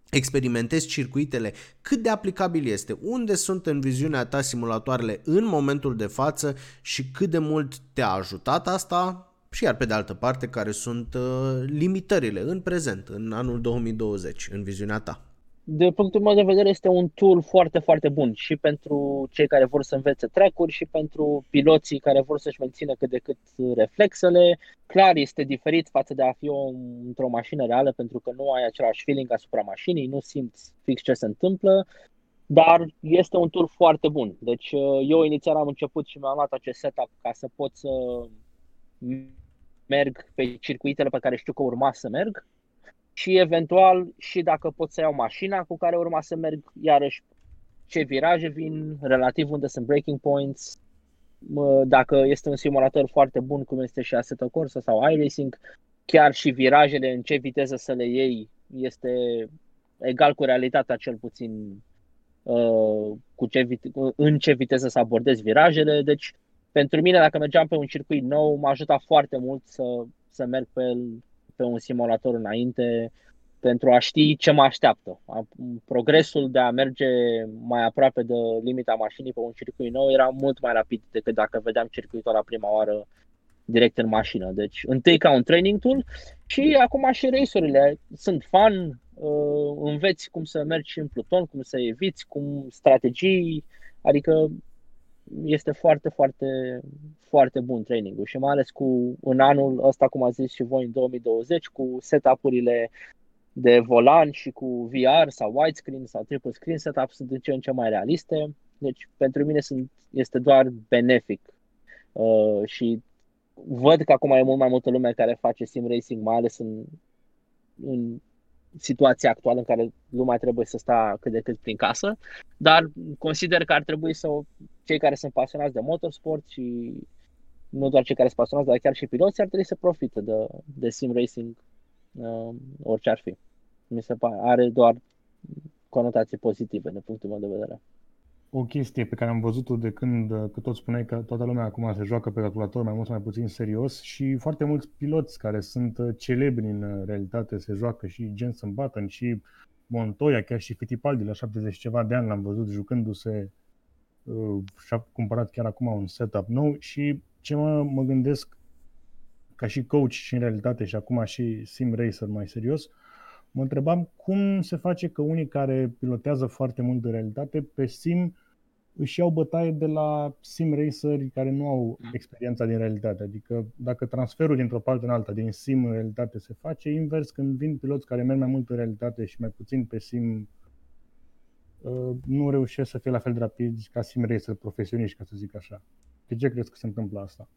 experimentezi circuitele, cât de aplicabil este, unde sunt în viziunea ta simulatoarele în momentul de față și cât de mult te-a ajutat asta și iar pe de altă parte care sunt uh, limitările în prezent, în anul 2020, în viziunea ta? De punctul meu de vedere este un tool foarte, foarte bun și pentru cei care vor să învețe track și pentru piloții care vor să-și mențină cât de cât reflexele. Clar, este diferit față de a fi o, într-o mașină reală pentru că nu ai același feeling asupra mașinii, nu simți fix ce se întâmplă, dar este un tool foarte bun. Deci eu inițial am început și mi-am luat acest setup ca să pot să merg pe circuitele pe care știu că urma să merg și eventual și dacă pot să iau mașina cu care urma să merg, iarăși ce viraje vin, relativ unde sunt breaking points, dacă este un simulator foarte bun cum este și Assetto Corsa sau iRacing, chiar și virajele în ce viteză să le iei este egal cu realitatea cel puțin uh, cu ce, în ce viteză să abordezi virajele. Deci pentru mine, dacă mergeam pe un circuit nou, m-a ajutat foarte mult să, să merg pe el pe un simulator înainte pentru a ști ce mă așteaptă. Progresul de a merge mai aproape de limita mașinii pe un circuit nou era mult mai rapid decât dacă vedeam circuitul la prima oară direct în mașină. Deci, întâi ca un training tool și acum și racerile sunt fun, uh, înveți cum să mergi în pluton, cum să eviți, cum strategii, adică este foarte, foarte, foarte bun trainingul și mai ales cu în anul ăsta, cum a zis și voi, în 2020, cu setup-urile de volan și cu VR sau widescreen sau triple screen setup sunt din ce în ce mai realiste. Deci pentru mine sunt, este doar benefic uh, și văd că acum e mult mai multă lume care face sim racing, mai ales în, în situația actuală în care lumea trebuie să stea cât de cât prin casă, dar consider că ar trebui să cei care sunt pasionați de motorsport și nu doar cei care sunt pasionați, dar chiar și piloții ar trebui să profite de, de sim racing uh, orice ar fi. Mi se pare, are doar conotații pozitive din punctul meu de vedere o chestie pe care am văzut-o de când că tot spuneai că toată lumea acum se joacă pe calculator mai mult sau mai puțin serios și foarte mulți piloți care sunt uh, celebri în uh, realitate se joacă și Jenson Button și Montoya, chiar și Fittipaldi la 70 ceva de ani l-am văzut jucându-se uh, și-a cumpărat chiar acum un setup nou și ce mă, mă gândesc ca și coach și în realitate și acum și sim racer mai serios, uh, mă întrebam cum se face că unii care pilotează foarte mult în realitate pe sim își iau bătaie de la sim raceri care nu au mm. experiența din realitate. Adică dacă transferul dintr-o parte în alta, din sim în realitate se face, invers când vin piloți care merg mai mult în realitate și mai puțin pe sim, uh, nu reușesc să fie la fel de rapizi ca sim racer profesioniști, ca să zic așa. De ce crezi că se întâmplă asta?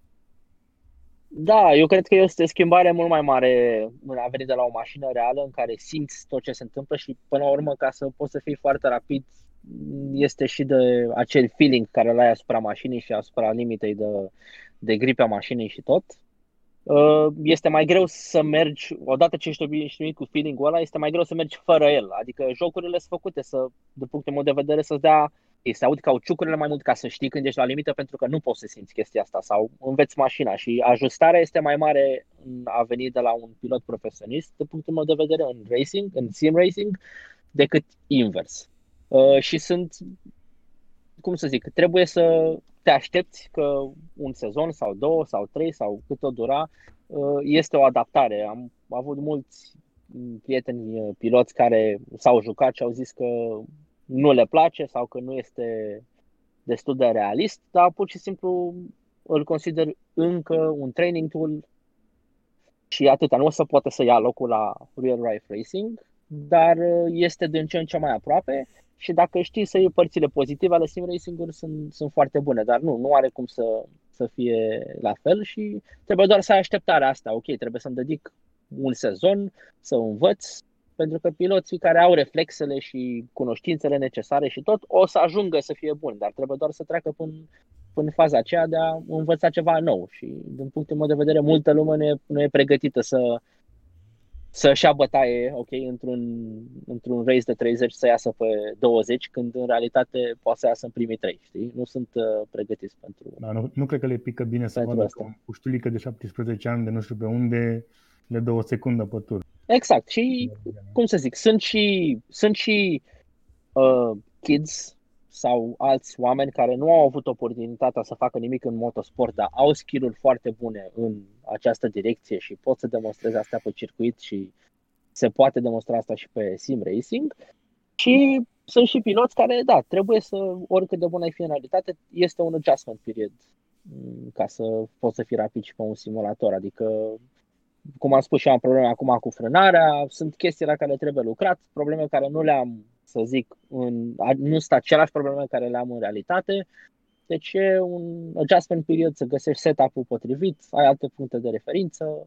Da, eu cred că este o schimbare mult mai mare în a veni de la o mașină reală în care simți tot ce se întâmplă și până la urmă ca să poți să fii foarte rapid este și de acel feeling care îl ai asupra mașinii și asupra limitei de, de gripe a mașinii și tot. Uh, este mai greu să mergi, odată ce ești obișnuit cu feeling-ul ăla, este mai greu să mergi fără el. Adică jocurile sunt făcute să, de punctul meu de vedere, să-ți dea se aud cauciucurile mai mult ca să știi când ești la limită pentru că nu poți să simți chestia asta sau înveți mașina și ajustarea este mai mare în a veni de la un pilot profesionist de punctul meu de vedere în racing, în sim racing, decât invers. Uh, și sunt, cum să zic, trebuie să te aștepți că un sezon sau două sau trei sau cât o dura uh, este o adaptare. Am avut mulți prieteni uh, piloți care s-au jucat și au zis că nu le place sau că nu este destul de realist, dar pur și simplu îl consider încă un training tool și atâta. Nu o să poată să ia locul la real life racing, dar este din ce în ce mai aproape și dacă știi să iei părțile pozitive ale sim racing-uri sunt, sunt foarte bune, dar nu, nu are cum să, să fie la fel și trebuie doar să ai așteptarea asta. Ok, trebuie să-mi dedic un sezon, să învăț, pentru că piloții care au reflexele și cunoștințele necesare și tot o să ajungă să fie buni, dar trebuie doar să treacă până, până faza aceea de a învăța ceva nou și din punctul meu de vedere multă lume nu e, nu e pregătită să să-și ia bătaie, ok, într-un, într-un race de 30 să iasă pe 20, când în realitate poate să iasă în primii 3, știi? Nu sunt uh, pregătiți pentru da, nu, nu cred că le pică bine să vadă că un puștulică de 17 ani de nu știu pe unde le dă o secundă pe tur. Exact. Și, cum să zic, sunt și, sunt și uh, kids sau alți oameni care nu au avut oportunitatea să facă nimic în motosport, dar au skill foarte bune în această direcție și pot să demonstreze asta pe circuit și se poate demonstra asta și pe sim racing. Și sunt și piloți care, da, trebuie să, oricât de bună ai fi în realitate, este un adjustment period mm, ca să poți să fii rapid și pe un simulator. Adică, cum am spus și am probleme acum cu frânarea, sunt chestii la care trebuie lucrat, probleme care nu le-am, să zic, în, nu sunt aceleași probleme care le am în realitate. Deci e un adjustment period să găsești setup-ul potrivit, ai alte puncte de referință,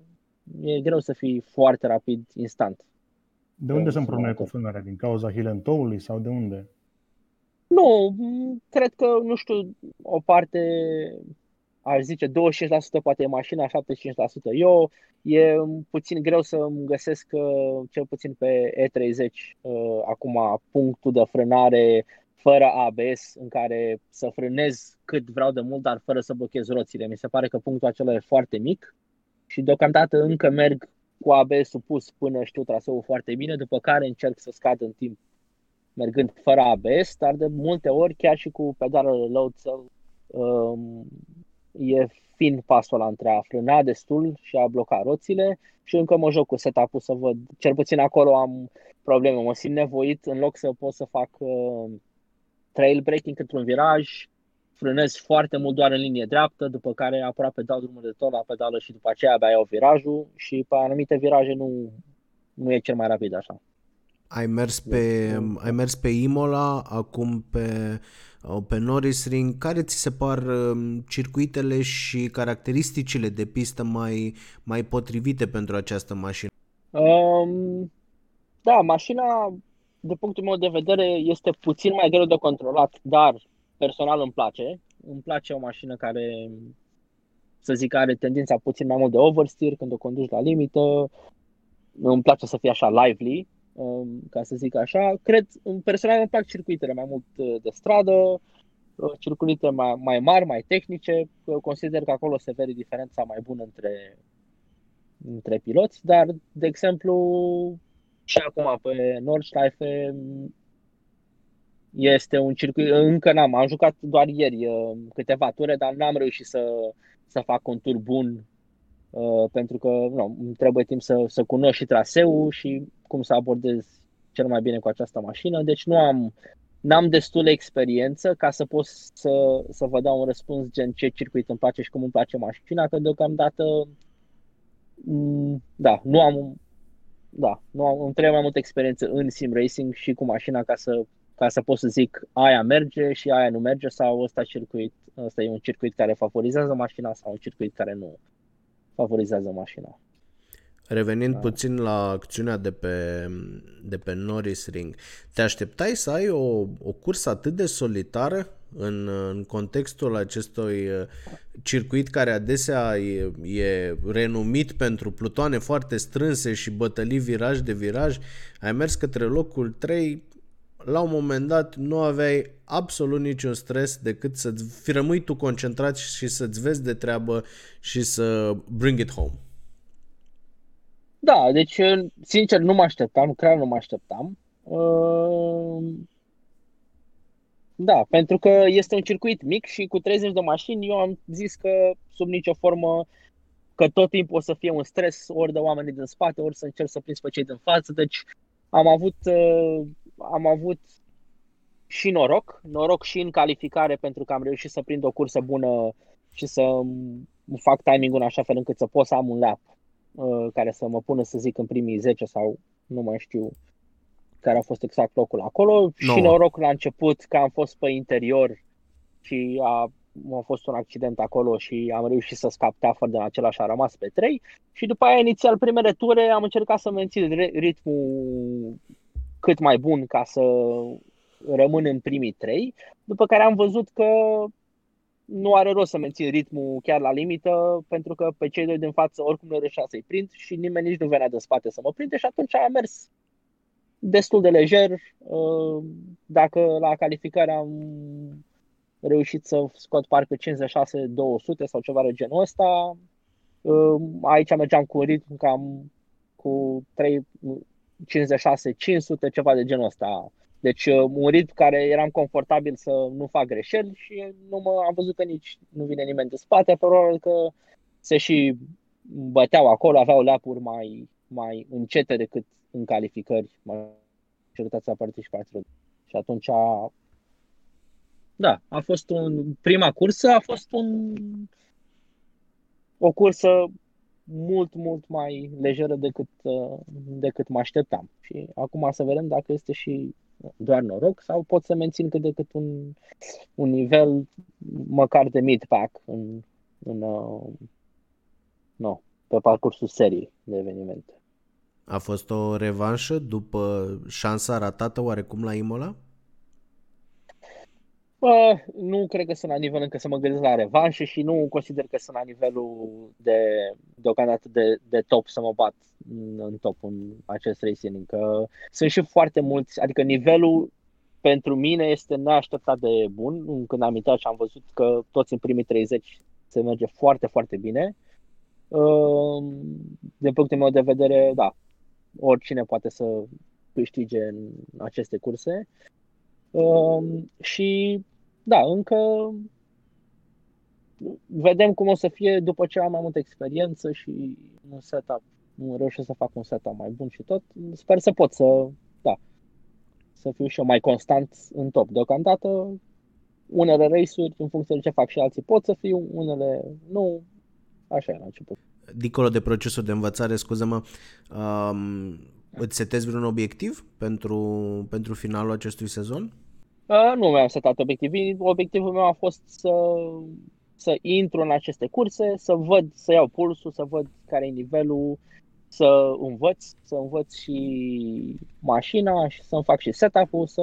e greu să fii foarte rapid instant. De unde sunt probleme cu frânarea? Din cauza heel ului sau de unde? Nu, cred că, nu știu, o parte, aș zice 25% poate e mașina, 75% eu. E puțin greu să îmi găsesc, uh, cel puțin pe E30, uh, acum punctul de frânare fără ABS în care să frânez cât vreau de mult, dar fără să blochez roțile. Mi se pare că punctul acela e foarte mic și deocamdată încă merg cu ABS supus până știu traseul foarte bine, după care încerc să scad în timp mergând fără ABS, dar de multe ori chiar și cu pedalele load um, e fin pasul ăla între a frâna destul și a bloca roțile și încă mă joc cu setup-ul să văd, cel puțin acolo am probleme, mă simt nevoit în loc să pot să fac uh, trail breaking într-un viraj, frânez foarte mult doar în linie dreaptă, după care aproape dau drumul de tot la pedală și după aceea abia iau virajul și pe anumite viraje nu, nu e cel mai rapid așa. Ai mers pe, ai mers pe Imola, acum pe, pe Norris Ring. Care ți se par um, circuitele și caracteristicile de pistă mai, mai potrivite pentru această mașină? Um, da, mașina, de punctul meu de vedere, este puțin mai greu de controlat, dar personal îmi place. Îmi place o mașină care, să zic, are tendința puțin mai mult de oversteer când o conduci la limită. Îmi place să fie așa lively, um, ca să zic așa. Cred, personal îmi plac circuitele mai mult uh, de stradă, uh, circuite mai, mai mari, mai tehnice. Eu consider că acolo se vede diferența mai bună între, între piloți, dar, de exemplu, și acum pe Nordschleife este un circuit, încă n-am, am jucat doar ieri uh, câteva ture, dar n-am reușit să, să fac un tur bun uh, pentru că nu, îmi trebuie timp să, să cunosc și traseul și cum să abordez cel mai bine cu această mașină. Deci nu am, n-am destul experiență ca să pot să, să vă dau un răspuns gen ce circuit îmi place și cum îmi place mașina, că deocamdată mm, da, nu am da, nu am, îmi trebuie mai multă experiență în sim racing și cu mașina ca să ca să pot să zic aia merge și aia nu merge sau ăsta circuit, ăsta e un circuit care favorizează mașina sau un circuit care nu favorizează mașina. Revenind da. puțin la acțiunea de pe, de pe Norris Ring, te așteptai să ai o, o cursă atât de solitară în, în contextul acestui uh, circuit care adesea e, e renumit pentru plutoane foarte strânse și bătălii viraj de viraj, ai mers către locul 3 la un moment dat nu aveai absolut niciun stres decât să fi rămâi tu concentrat și să-ți vezi de treabă și să bring it home. Da, deci sincer nu mă așteptam, chiar nu mă așteptam. Ehm, da, pentru că este un circuit mic și cu 30 de mașini eu am zis că sub nicio formă că tot timpul o să fie un stres ori de oamenii din spate, ori să încerc să prins pe cei din față. Deci am avut am avut și noroc, noroc și în calificare pentru că am reușit să prind o cursă bună și să fac timingul în așa fel încât să pot să am un lap uh, care să mă pună, să zic, în primii 10 sau nu mai știu care a fost exact locul acolo. No. Și noroc la început că am fost pe interior și a, a fost un accident acolo și am reușit să scap Tafford de la același, a rămas pe 3. Și după aia, inițial, primele ture, am încercat să mențin ritmul cât mai bun ca să rămân în primii trei, după care am văzut că nu are rost să mențin ritmul chiar la limită, pentru că pe cei doi din față oricum nu reușea să-i prind și nimeni nici nu venea de spate să mă prinde și atunci am mers destul de lejer. Uh, dacă la calificare am reușit să scot parcă 56-200 sau ceva de genul ăsta, uh, aici mergeam cu un ritm cam cu 3, 56, 500, ceva de genul ăsta Deci un ritm care eram confortabil să nu fac greșeli și nu mă, am văzut că nici nu vine nimeni de spate, probabil că se și băteau acolo, aveau leapuri mai, mai încete decât în calificări majoritatea participanților. Și atunci, a, da, a fost un, prima cursă a fost un, o cursă mult, mult mai lejeră decât, decât mă așteptam. Și acum să vedem dacă este și doar noroc sau pot să mențin cât de cât un, un nivel măcar de mid-pack în, în, uh, no, pe parcursul seriei de evenimente. A fost o revanșă după șansa ratată oarecum la Imola? Bă, nu cred că sunt la nivel încă să mă gândesc la revanșă și nu consider că sunt la nivelul de deocamdată de, de top să mă bat în, în top în acest racing. Că sunt și foarte mulți, adică nivelul pentru mine este neașteptat de bun. Când am intrat și am văzut că toți în primii 30 se merge foarte, foarte bine. Din punctul meu de vedere, da, oricine poate să câștige în aceste curse. Și da, încă vedem cum o să fie după ce am mai multă experiență și un setup, nu reușesc să fac un setup mai bun și tot. Sper să pot să, da, să fiu și eu mai constant în top. Deocamdată, unele race-uri, în funcție de ce fac și alții, pot să fiu, unele nu. Așa e la început. Dincolo de procesul de învățare, scuză-mă, um, îți setezi vreun obiectiv pentru, pentru finalul acestui sezon? Uh, nu mi-am setat obiectiv. Obiectivul meu a fost să, să intru în aceste curse, să văd, să iau pulsul, să văd care e nivelul, să învăț, să învăț și mașina și să-mi fac și setup-ul, să,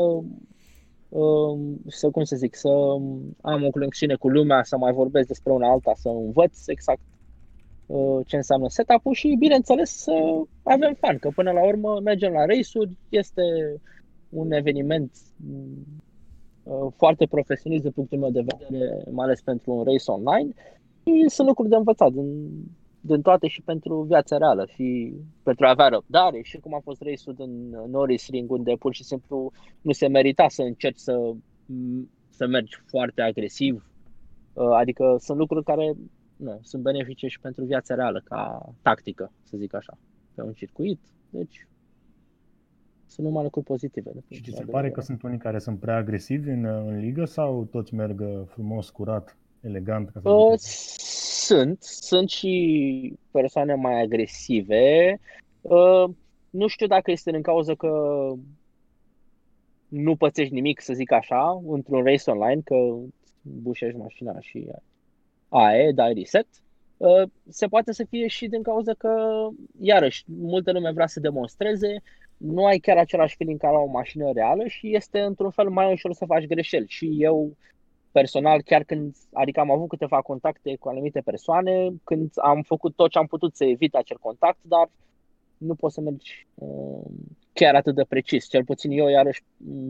um, să, cum să zic, să am o conexiune cu lumea, să mai vorbesc despre una alta, să învăț exact uh, ce înseamnă setup-ul și, bineînțeles, să avem fan, că până la urmă mergem la race-uri, este un eveniment Uh, foarte profesionist din punctul meu de vedere, mai ales pentru un race online. Și sunt lucruri de învățat din, din toate și pentru viața reală și pentru a avea răbdare și cum a fost race-ul din Norris Ring unde pur și simplu nu se merita să încerci să, să mergi foarte agresiv. Uh, adică sunt lucruri care nu, sunt benefice și pentru viața reală ca tactică, să zic așa, pe un circuit. Deci sunt numai lucruri pozitive. Și ți se pare că sunt unii care sunt prea agresivi în, în ligă sau toți merg uh, frumos, curat, elegant? Ca să uh, sunt, sunt și persoane mai agresive. Uh, nu știu dacă este în cauza că nu pățești nimic, să zic așa, într-un race online, că bușești mașina și aia dai reset. Uh, se poate să fie și din cauza că, iarăși, multă lume vrea să demonstreze, nu ai chiar același feeling ca la o mașină reală și este într-un fel mai ușor să faci greșeli. Și eu personal, chiar când, adică am avut câteva contacte cu anumite persoane, când am făcut tot ce am putut să evit acel contact, dar nu poți să mergi uh, chiar atât de precis. Cel puțin eu, iarăși,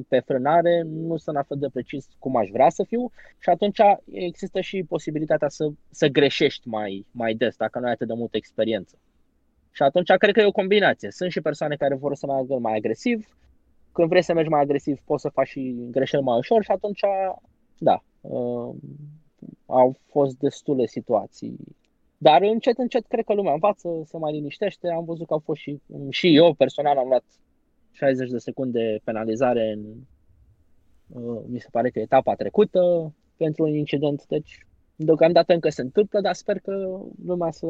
pe frânare, nu sunt atât de precis cum aș vrea să fiu și atunci există și posibilitatea să, să greșești mai, mai des, dacă nu ai atât de multă experiență. Și atunci cred că e o combinație. Sunt și persoane care vor să meargă mai agresiv. Când vrei să mergi mai agresiv, poți să faci și greșeli mai ușor și atunci, da, uh, au fost destule situații. Dar încet, încet, cred că lumea învață, se mai liniștește. Am văzut că au fost și, și eu personal am luat 60 de secunde penalizare în, uh, mi se pare că etapa trecută pentru un incident. Deci, deocamdată încă se întâmplă, dar sper că lumea să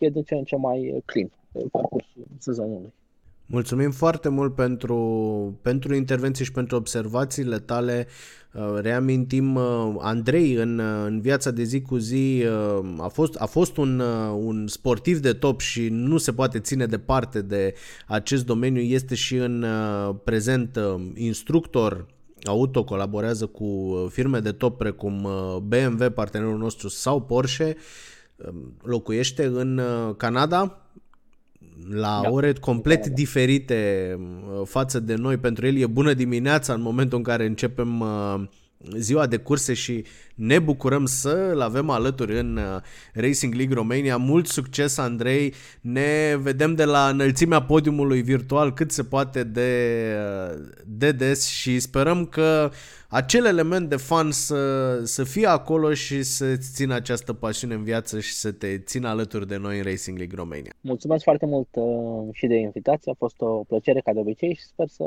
fie de ce în ce mai clean pe parcursul sezonului. Mulțumim foarte mult pentru, pentru intervenții și pentru observațiile tale. Uh, reamintim, uh, Andrei în, uh, în viața de zi cu zi a fost, a fost un, un sportiv de top și nu se poate ține departe de acest domeniu. Este și în prezent instructor auto, colaborează cu firme de top precum BMW, partenerul nostru, sau Porsche locuiește în uh, Canada la da. ore complet diferite uh, față de noi. Pentru el e bună dimineața în momentul în care începem uh, ziua de curse și ne bucurăm să-l avem alături în uh, Racing League Romania. Mult succes, Andrei! Ne vedem de la înălțimea podiumului virtual cât se poate de, uh, de des și sperăm că acel element de fan să, să fie acolo și să țină această pasiune în viață și să te țină alături de noi în Racing League Romania. Mulțumesc foarte mult uh, și de invitație, a fost o plăcere ca de obicei și sper să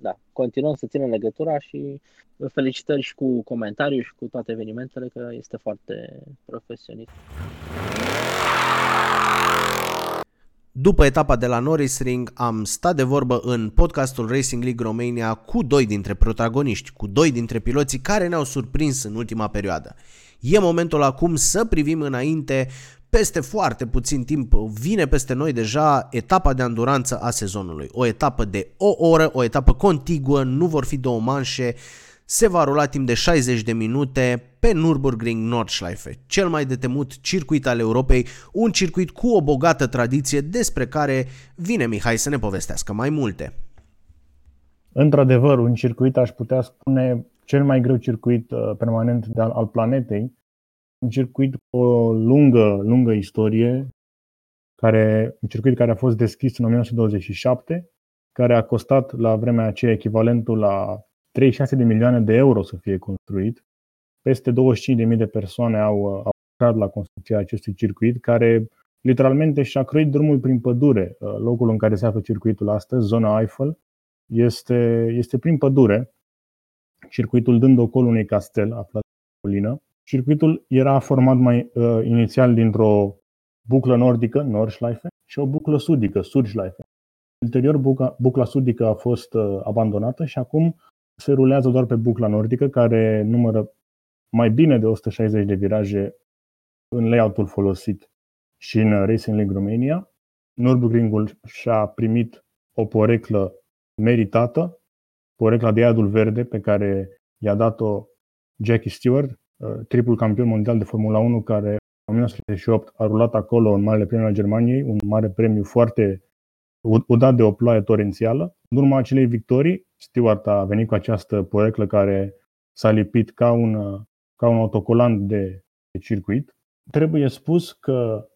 da, continuăm să ținem legătura și felicitări și cu comentariu și cu toate evenimentele, că este foarte profesionist. După etapa de la Norris Ring am stat de vorbă în podcastul Racing League Romania cu doi dintre protagoniști, cu doi dintre piloții care ne-au surprins în ultima perioadă. E momentul acum să privim înainte, peste foarte puțin timp vine peste noi deja etapa de anduranță a sezonului. O etapă de o oră, o etapă contiguă, nu vor fi două manșe, se va rula timp de 60 de minute pe Nürburgring Nordschleife, cel mai de temut circuit al Europei, un circuit cu o bogată tradiție despre care vine Mihai să ne povestească mai multe. Într-adevăr, un circuit aș putea spune cel mai greu circuit uh, permanent de al, al planetei, un circuit cu o lungă, lungă istorie, care, un circuit care a fost deschis în 1927, care a costat la vremea aceea echivalentul la 36 de milioane de euro să fie construit. Peste 25.000 de persoane au, au lucrat la construcția acestui circuit, care literalmente și-a croit drumul prin pădure. Uh, locul în care se află circuitul astăzi, zona Eiffel, este, este prin pădure, circuitul dând ocol unui castel aflat în colină. Circuitul era format mai uh, inițial dintr-o buclă nordică, Nordschleife, și o buclă sudică, Südschleife. Ulterior, bucla, bucla sudică a fost uh, abandonată și acum se rulează doar pe bucla nordică, care numără mai bine de 160 de viraje în layoutul folosit și în Racing League Romania. Nürburgringul și-a primit o poreclă meritată, porecla de iadul verde pe care i-a dat-o Jackie Stewart, uh, triplul campion mondial de Formula 1, care în 1968 a rulat acolo în Marele Premiu al Germaniei, un mare premiu foarte udat de o ploaie torențială. În urma acelei victorii, Stewart a venit cu această poreclă care s-a lipit ca un, ca un autocolant de, de circuit. Trebuie spus că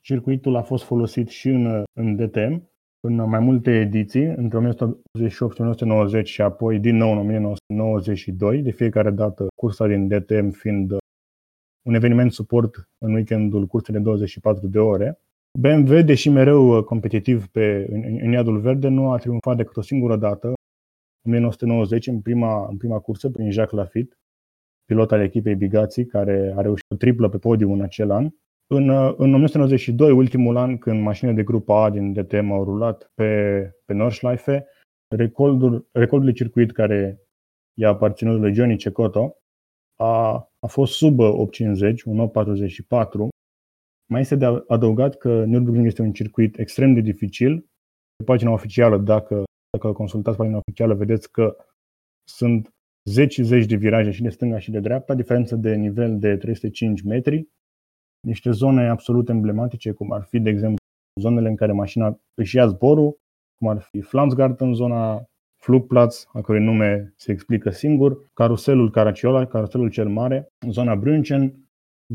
circuitul a fost folosit și în, în DTM, în mai multe ediții, între 1988 și 1990 și apoi din nou în 1992, de fiecare dată cursa din DTM fiind un eveniment suport în weekendul cursei de 24 de ore. BMW, deși mereu uh, competitiv pe, în, în iadul verde, nu a triumfat decât o singură dată, în 1990, în prima, în prima cursă, prin Jacques Lafitte, pilot al echipei Bigații, care a reușit o triplă pe podium în acel an. În, uh, în 1992, ultimul an, când mașinile de grupa A din DTM au rulat pe, pe Nordschleife, recordul, recordul de circuit care i-a aparținut lui Johnny Cecotto a, a fost sub 850, un 844, mai este de adăugat că Nürburgring este un circuit extrem de dificil. Pe pagina oficială, dacă, dacă consultați pagina oficială, vedeți că sunt zeci și zeci de viraje și de stânga și de dreapta, diferență de nivel de 305 metri, niște zone absolut emblematice, cum ar fi, de exemplu, zonele în care mașina își ia zborul, cum ar fi Flamsgarten, zona Flugplatz, a cărui nume se explică singur, caruselul Caraciola, caruselul cel mare, zona Brünchen,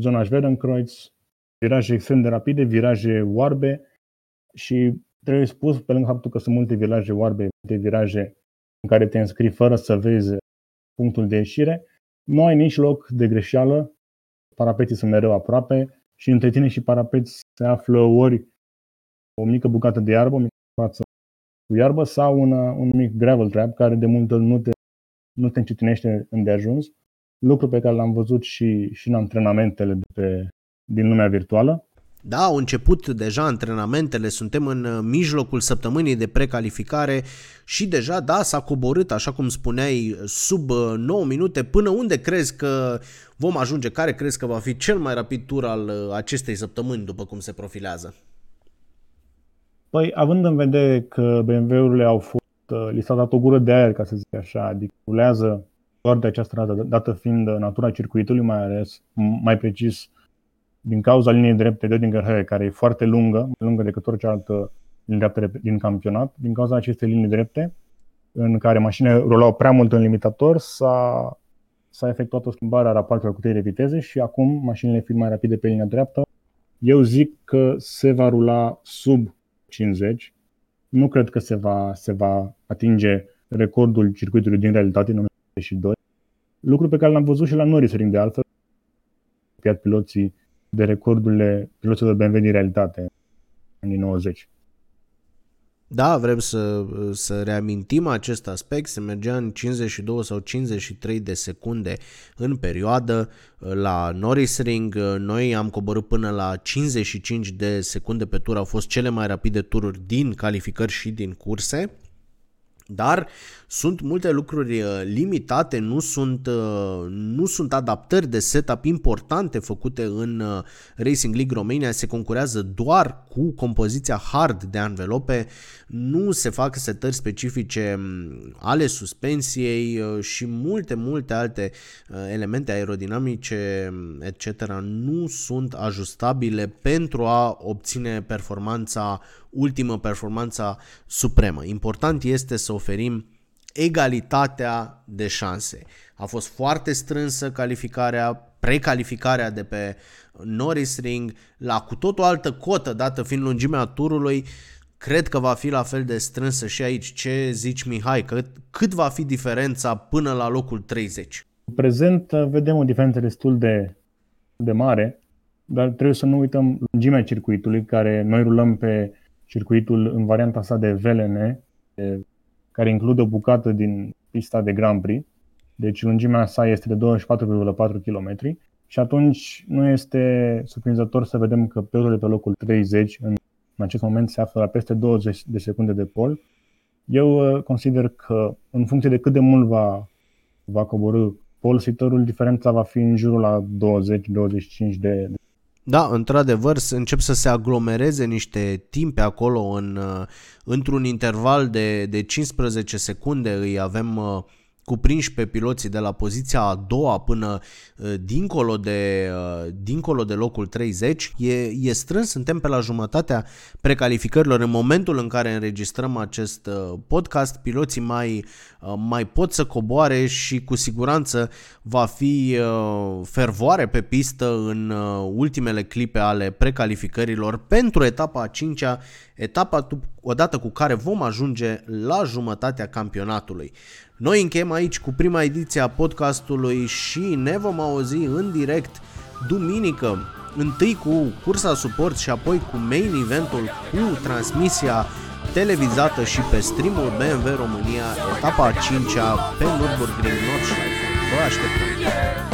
zona Schwedenkreuz, viraje extrem de rapide, viraje oarbe și trebuie spus, pe lângă faptul că sunt multe viraje oarbe, multe viraje în care te înscrii fără să vezi punctul de ieșire, nu ai nici loc de greșeală, parapeții sunt mereu aproape și între tine și parapeți se află ori o mică bucată de iarbă, o mică față cu iarbă sau un, un mic gravel trap care de multe ori nu te, nu te încetinește îndeajuns, lucru pe care l-am văzut și, și în antrenamentele de pe din lumea virtuală. Da, au început deja antrenamentele, suntem în uh, mijlocul săptămânii de precalificare și deja, da, s-a coborât, așa cum spuneai, sub 9 uh, minute. Până unde crezi că vom ajunge? Care crezi că va fi cel mai rapid tur al uh, acestei săptămâni, după cum se profilează? Păi, având în vedere că BMW-urile au fost, li s-a dat o gură de aer, ca să zic așa, adică rulează doar de această dată, dată fiind natura circuitului, mai ales, mai precis, din cauza liniei drepte de Oedinger care e foarte lungă, mai lungă decât orice altă linie dreaptă din campionat, din cauza acestei linii drepte, în care mașinile rulau prea mult în limitator, s-a, s-a efectuat o schimbare a rapoartelor cu de viteze și acum mașinile fiind mai rapide pe linia dreaptă, eu zic că se va rula sub 50. Nu cred că se va, se va atinge recordul circuitului din realitate în 1992. Lucru pe care l-am văzut și la Norris Ring de altfel, piloții de recordurile piloților BMW din realitate în anii 90. Da, vrem să, să reamintim acest aspect, se mergea în 52 sau 53 de secunde în perioadă la Norris Ring, noi am coborât până la 55 de secunde pe tur, au fost cele mai rapide tururi din calificări și din curse. Dar sunt multe lucruri uh, limitate, nu sunt, uh, nu sunt adaptări de setup importante făcute în uh, Racing League Romania, se concurează doar cu compoziția hard de anvelope, nu se fac setări specifice mm, ale suspensiei și multe, multe alte elemente aerodinamice, mm, etc. nu sunt ajustabile pentru a obține performanța ultimă, performanța supremă. Important este să oferim egalitatea de șanse. A fost foarte strânsă calificarea, precalificarea de pe Norris Ring, la cu tot o altă cotă, dată fiind lungimea turului, cred că va fi la fel de strânsă și aici. Ce zici, Mihai? Cât, cât va fi diferența până la locul 30? În prezent uh, vedem o diferență destul de, de mare, dar trebuie să nu uităm lungimea circuitului, care noi rulăm pe circuitul în varianta sa de VLN, care include o bucată din pista de Grand Prix, deci lungimea sa este de 24,4 km și atunci nu este surprinzător să vedem că pilotul de pe locul 30 în, în acest moment se află la peste 20 de secunde de pol. Eu uh, consider că în funcție de cât de mult va, va coborâ polsitorul, diferența va fi în jurul la 20-25 de, da, într-adevăr, încep să se aglomereze niște timpe acolo în, uh, într-un interval de, de 15 secunde. Îi avem uh, cuprinși pe piloții de la poziția a doua până uh, dincolo de, uh, dincolo de locul 30. E, e strâns, suntem pe la jumătatea precalificărilor. În momentul în care înregistrăm acest uh, podcast, piloții mai, mai pot să coboare și cu siguranță va fi fervoare pe pistă în ultimele clipe ale precalificărilor pentru etapa a 5-a, etapa odată cu care vom ajunge la jumătatea campionatului. Noi încheiem aici cu prima ediție a podcastului și ne vom auzi în direct duminică, întâi cu cursa suport și apoi cu main eventul cu transmisia televizată și pe streamul BMW România, etapa a 5-a pe Nürburgring Nordschleife. Vă așteptăm!